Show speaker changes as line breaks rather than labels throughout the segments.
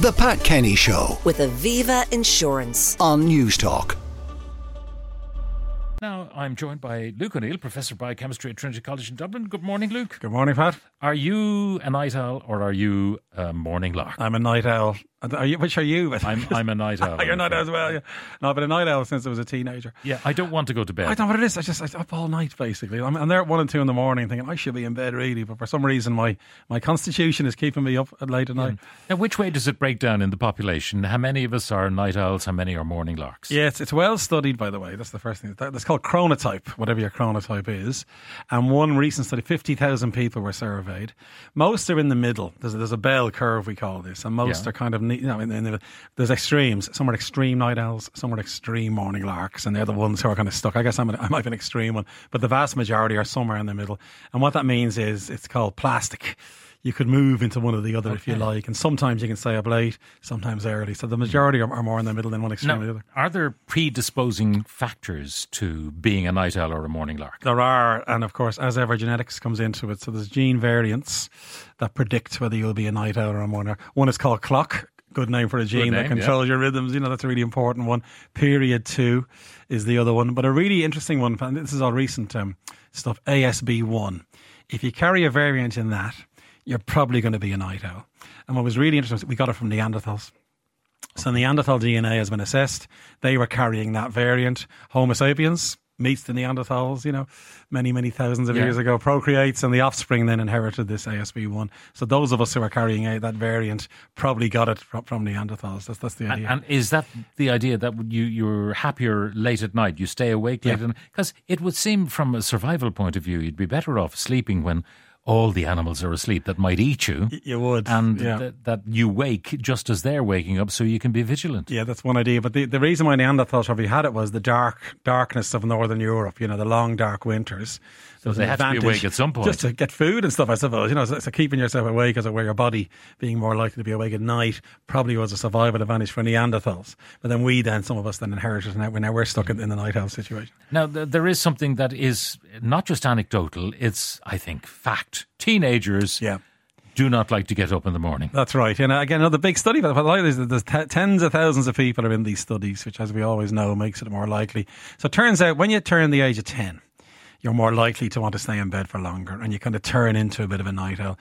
The Pat Kenny Show
with Aviva Insurance.
on News Talk.
Now, I'm joined by Luke O'Neill, Professor of Biochemistry at Trinity College in Dublin. Good morning, Luke.
Good morning, Pat.
Are you a night owl or are you a morning lark?
I'm a night owl. Are you, which are you?
I'm, I'm a night owl.
You're a night owl as well. Yeah. No, I've been a night owl since I was a teenager.
Yeah, I don't want to go to bed.
I don't know what it is. I just I'm up all night basically. I'm, I'm there at one and two in the morning thinking I should be in bed really, but for some reason my my constitution is keeping me up at late at night.
Now, which way does it break down in the population? How many of us are night owls? How many are morning larks?
Yeah, it's, it's well studied, by the way. That's the first thing. That's called chronotype, whatever your chronotype is. And one recent study, 50,000 people were surveyed. Most are in the middle. There's, there's a bell curve, we call this. And most
Yeah.
are kind of, you know, in, in the, there's extremes. Some are extreme night owls, some are extreme morning larks. And they're the ones who are kind of stuck. I guess I'm an, I might be an extreme one. But the vast majority are somewhere in the middle. And what that means is it's called plastic. You could move into one or the other if you like. And sometimes you can stay up late, sometimes early. So the majority are, are more in the middle than one extreme or the other.
are there predisposing factors to being a night owl or a morning lark?
There are, and of course, as ever, genetics comes into it. So there's gene variants that predict whether you'll be a night owl or a morning. owl. One is called clock. Good name for a gene that
name,
controls your rhythms. You know, that's a really important one. Period two is the other one. But a really interesting one, and this is all recent um, stuff, ASB1. If you carry a variant in that, you're probably going to be a night owl. And what was really interesting, we got it from Neanderthals. So Neanderthal DNA has been assessed. They were carrying that variant. Homo sapiens meets the Neanderthals, you know, many, many thousands of
Yeah.
years ago, procreates, and the offspring then inherited this ASB1. So those of us who are carrying that variant probably got it from, from Neanderthals. That's, that's the idea.
and is that the idea that you you're happier late at night? You stay awake late,
Yeah.
because it would seem from a survival point of view, you'd be better off sleeping when all the animals are asleep that might eat you,
you would.
and
yeah.
th- that you wake just as they're waking up, so you can be vigilant.
Yeah, that's one idea. But the, the reason why Neanderthals probably had it was the dark darkness of northern Europe. You know, the long dark winters. So
they had to be awake at some point.
just to get food and stuff. I suppose you know, so, so keeping yourself awake as it were, your body being more likely to be awake at night probably was a survival advantage for Neanderthals. But then we, then some of us, then inherited, and now, now we're stuck in, in the night owl situation.
Now, th- there is something that is not just anecdotal; it's, I think, fact. Teenagers
Yeah.
do not like to get up in the morning.
That's right. And uh, again, another big study. But there's t- tens of thousands of people are in these studies, which, as we always know, makes it more likely. So it turns out when you turn the age of ten, you're more likely to want to stay in bed for longer, and you kind of turn into a bit of a night owl.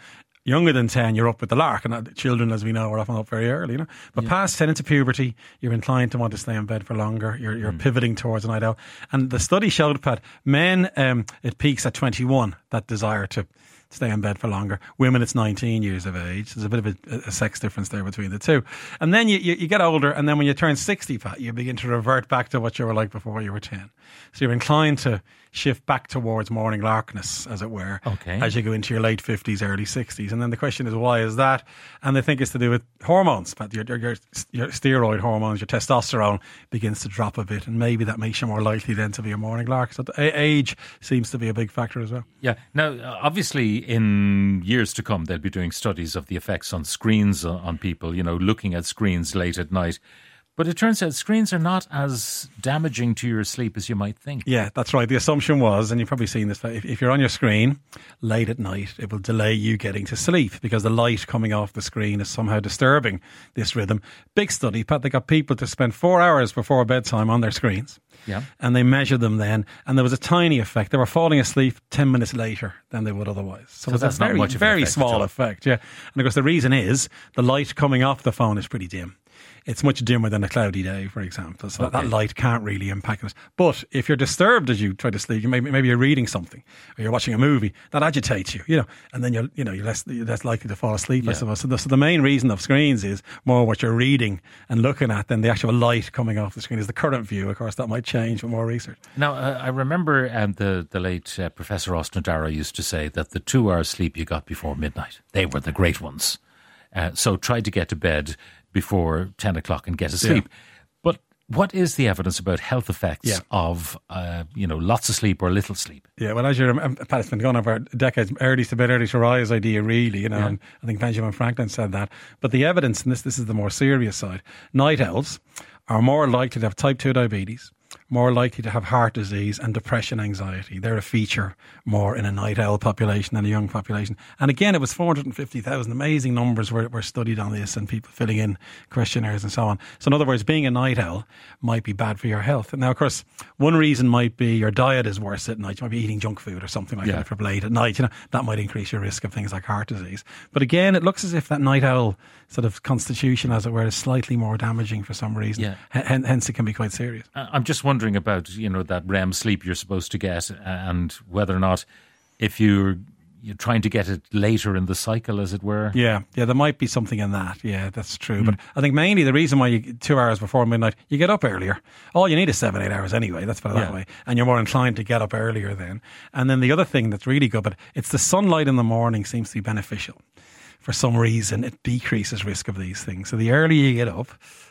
Younger than ten, you're up with the lark, and uh, children, as we know, are often up very early. You know, but past ten into puberty, you're inclined to want to stay in bed for longer. You're you're pivoting towards a night owl, and the study showed, Pat, men um, it peaks at 21. That desire to stay in bed for longer. Women, it's 19 years of age. There's a bit of a, a sex difference there between the two. And then you, you, you get older, and then when you turn 60, Pat, you begin to revert back to what you were like before you were 10. So you're inclined to shift back towards morning larkness, as it were,
Okay.
as you go into your late 50s, early 60s. And then the question is, why is that? And they think it's to do with hormones, Pat. Your, your, your, your steroid hormones, your testosterone begins to drop a bit, and maybe that makes you more likely then to be a morning lark. So age seems to be a big factor as well.
Yeah. Now, obviously, in years to come, they'll be doing studies of the effects on screens on, on people. You know, looking at screens late at night. But it turns out screens are not as damaging to your sleep as you might think.
Yeah, that's right. The assumption was, and you've probably seen this, if, if you're on your screen late at night, it will delay you getting to sleep because the light coming off the screen is somehow disturbing this rhythm. Big study, Pat, they got people to spend four hours before bedtime on their screens.
Yeah.
And they measured them then, and there was a tiny effect. They were falling asleep 10 minutes later than they would otherwise. So,
So that's not
very,
much of
very
effect
small effect, yeah. And of course, the reason is the light coming off the phone is pretty dim. It's much dimmer than a cloudy day, for example. So that, that light can't really impact it. But if you're disturbed as you try to sleep, you maybe, maybe you're reading something or you're watching a movie that agitates you, you know, and then you're, you know, you're less, you're less likely to fall asleep, I suppose. So the, so the main reason of screens is more what you're reading and looking at than the actual light coming off the screen is the current view. Of course, that might change with more research.
Now, uh, I remember um, the, the late uh, Professor Austin Darrow used to say that the two hours sleep you got before midnight, they were the great ones. Uh, so try to get to bed before 10 o'clock and get to sleep. But what is the evidence about health effects
Yeah.
of, uh, you know, lots of sleep or little sleep?
Yeah, well, as you're, um, Pat, it's been going on for decades. Early to bed, early to rise idea, really. You know, and I think Benjamin Franklin said that. But the evidence, and this this is the more serious side, night owls are more likely to have type two diabetes, more likely to have heart disease and depression anxiety. They're a feature more in a night owl population than a young population. And again, it was 450,000. Amazing numbers were, were studied on this and people filling in questionnaires and so on. So, in other words, being a night owl might be bad for your health. Now, of course, one reason might be your diet is worse at night. You might be eating junk food or something like
Yeah.
that for late at night. You know, that might increase your risk of things like heart disease. But again, it looks as if that night owl sort of constitution, as it were, is slightly more damaging for some reason.
Yeah.
H- hence, it can be quite serious.
I- I'm just wondering about you know that REM sleep you're supposed to get, and whether or not if you're you're trying to get it later in the cycle, as it were.
Yeah, yeah, there might be something in that. Yeah, that's true. But hmm. I think mainly the reason why you two hours before midnight, you get up earlier. All you need is seven, eight hours anyway. That's put it that way, and you're more inclined to get up earlier then. And then the other thing that's really good, but it's the sunlight in the morning seems to be beneficial. For some reason, it decreases risk of these things. So the earlier you get up,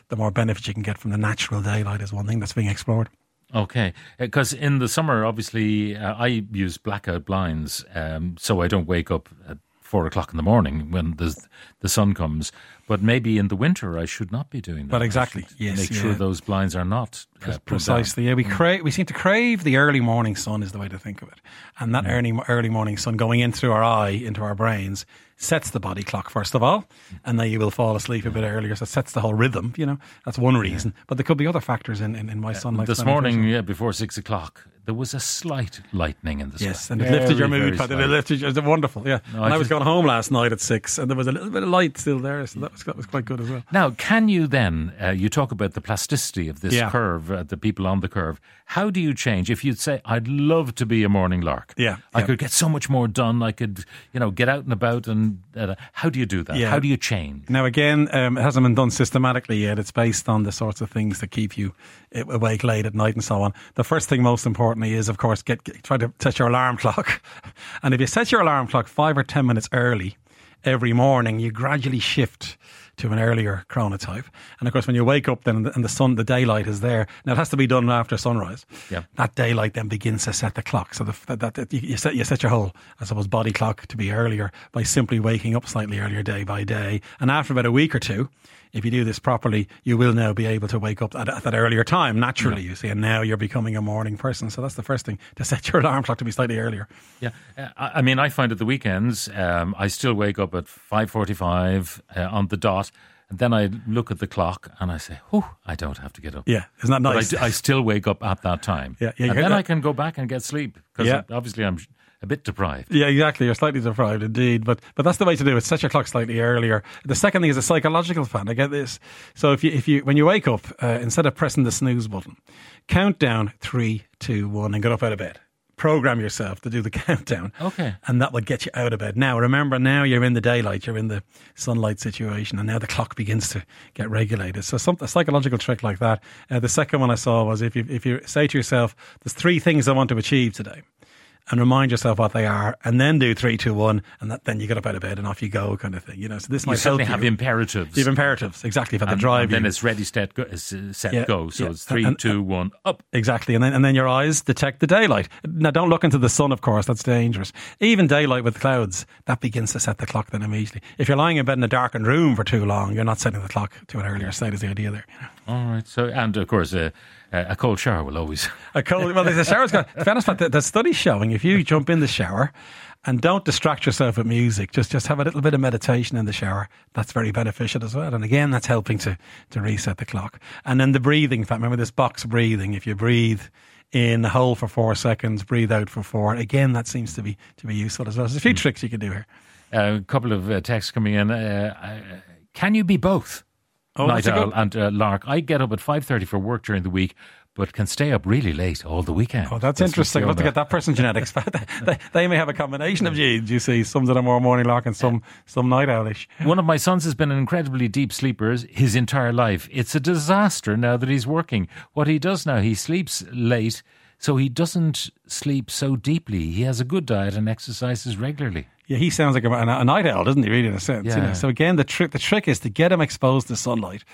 the more benefit you can get from the natural daylight is one thing that's being explored.
Okay, because in the summer, obviously, uh, I use blackout blinds, um, so I don't wake up at four o'clock in the morning when the the sun comes. But maybe in the winter, I should not be doing that.
But exactly, yes,
make sure those blinds are not uh, pulled down.
Precisely. Yeah, we crave. We seem to crave the early morning sun is the way to think of it, and that early early morning sun going in through our eye into our brains sets the body clock first of all, and then you will fall asleep a bit earlier. So it sets the whole rhythm. You know, that's one reason. But there could be other factors in in, in my sunlight.
This morning, yeah, before six o'clock, there was a slight lightning in the sky.
Yes, and it lifted your mood. It lifted your, it's wonderful, yeah.
No,
and
I
I was going home last night at six, and there was a little bit of light still there, so that was that was quite good as well.
Now, can you then, uh, you talk about the plasticity of this
Yeah.
curve, uh, the people on the curve. How do you change? If you'd say, I'd love to be a morning lark.
Yeah,
I
yeah.
could get so much more done. I could, you know, get out and about. And uh, how do you do that?
Yeah.
How do you change?
Now, again, um, it hasn't been done systematically yet. It's based on the sorts of things that keep you uh, awake late at night and so on. The first thing, most importantly, is of course get, get try to set your alarm clock. and if you set your alarm clock five or ten minutes early every morning, you gradually shift to an earlier chronotype. And of course, when you wake up, then and the sun, the daylight is there. Now it has to be done after sunrise.
Yeah.
That daylight then begins to set the clock. So the, that, that, you set you set your whole, I suppose, body clock to be earlier by simply waking up slightly earlier day by day. And after about a week or two, if you do this properly, you will now be able to wake up at, at that earlier time naturally. You see, and now you're becoming a morning person. So that's the first thing to set your alarm clock to be slightly earlier.
Yeah, uh, I I mean, I find at the weekends, um, I still wake up at five forty-five uh, on the dot, and then I look at the clock and I say, "Oh, I don't have to get up."
Yeah, isn't that
I
nice?
d- I, still wake up at that time.
Yeah, yeah,
and then
get-
I can go back and get sleep because
Yeah.
obviously I'm a bit deprived.
Yeah, exactly. You're slightly deprived indeed, but but that's the way to do it. Set your clock slightly earlier. The second thing is a psychological fan. I get this. So if you if you when you wake up, uh, instead of pressing the snooze button, count down three, two, one, and get up out of bed. Program yourself to do the countdown.
Okay.
And that will get you out of bed. Now, remember, now you're in the daylight, you're in the sunlight situation, and now the clock begins to get regulated. So, some, a psychological trick like that. Uh, the second one I saw was if you, if you say to yourself, there's three things I want to achieve today, and remind yourself what they are, and then do three, two, one, and that, then you get up out of bed and off you go, kind of thing. You know, so this
You
might
certainly
help
have
you.
imperatives.
You have imperatives, exactly, for the drive
and then
you.
it's ready, set, go, uh, set
Yeah,
go. So
yeah.
it's three,
And-
two, one, up.
Exactly, and then and then your eyes detect the daylight. Now, don't look into the sun, of course. That's dangerous. Even daylight with clouds, that begins to set the clock. Then immediately, if you're lying in bed in a darkened room for too long, you're not setting the clock to an earlier state. Is the idea there? you know?
All right. So and of course, uh, uh, a cold shower will always.
A cold. Well, the shower's got. To be honest, Pat, the, the study's showing if you jump in the shower and don't distract yourself with music, just just have a little bit of meditation in the shower. That's very beneficial as well. And again, that's helping to to reset the clock. And then the breathing. In fact, remember this box breathing. If you breathe in the hole for four seconds, breathe out for four. Again, that seems to be to be useful as well. There's a few tricks you can do here.
a couple of uh, texts coming in. Uh, uh, can you be both?
Oh,
Night owl and uh, lark. I get up at five thirty for work during the week, but can stay up really late all the weekend.
Oh, that's
what's
interesting. I'll
going
have to get that person's genetics. they, they may have a combination of genes. You see, some that are more morning lark and some some night owlish.
One of my sons has been an incredibly deep sleeper his entire life. It's a disaster now that he's working. What he does now, he sleeps late, so he doesn't sleep so deeply. He has a good diet and exercises regularly.
Yeah, he sounds like a, a night owl, doesn't he? Really, in a sense. You
Yeah.
know? So again, the trick the trick is to get him exposed to sunlight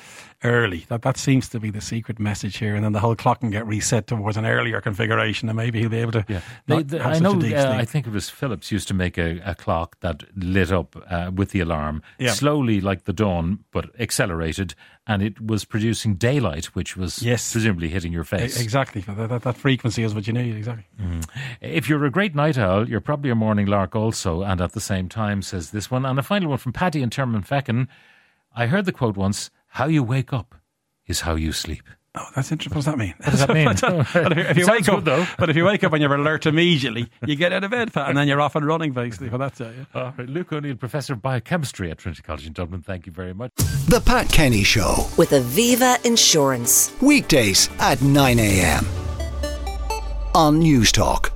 early. That that seems to be the secret message here, and then the whole clock can get reset towards an earlier configuration, and maybe he'll be able to.
Yeah,
not
They- they-
have
I know. Uh,
sleep.
I think it was Philips used to make a, a clock that lit up uh, with the alarm
Yeah.
slowly, like the dawn, but accelerated, and it was producing daylight, which was
Yes.
presumably hitting your
E-
face.
Exactly. That, that, that frequency is what you need. Exactly.
If you're a great night owl, you're probably a morning lark also, and at the same time, says this one. And a final one from Paddy and Termonfeckin. I heard the quote once: "How you wake up is how you sleep."
Oh, that's interesting. What does that mean? What
does that mean?
but if, if you wake up,
though.
but if you wake up and you're alert immediately, you get out of bed, Pat, and then you're off and running, basically. Well, that's it. Yeah.
All right, Luke O'Neill, Professor of Biochemistry at Trinity College in Dublin. Thank you very much.
The Pat Kenny Show.
With Aviva Insurance.
Weekdays at 9 a.m. on News Talk.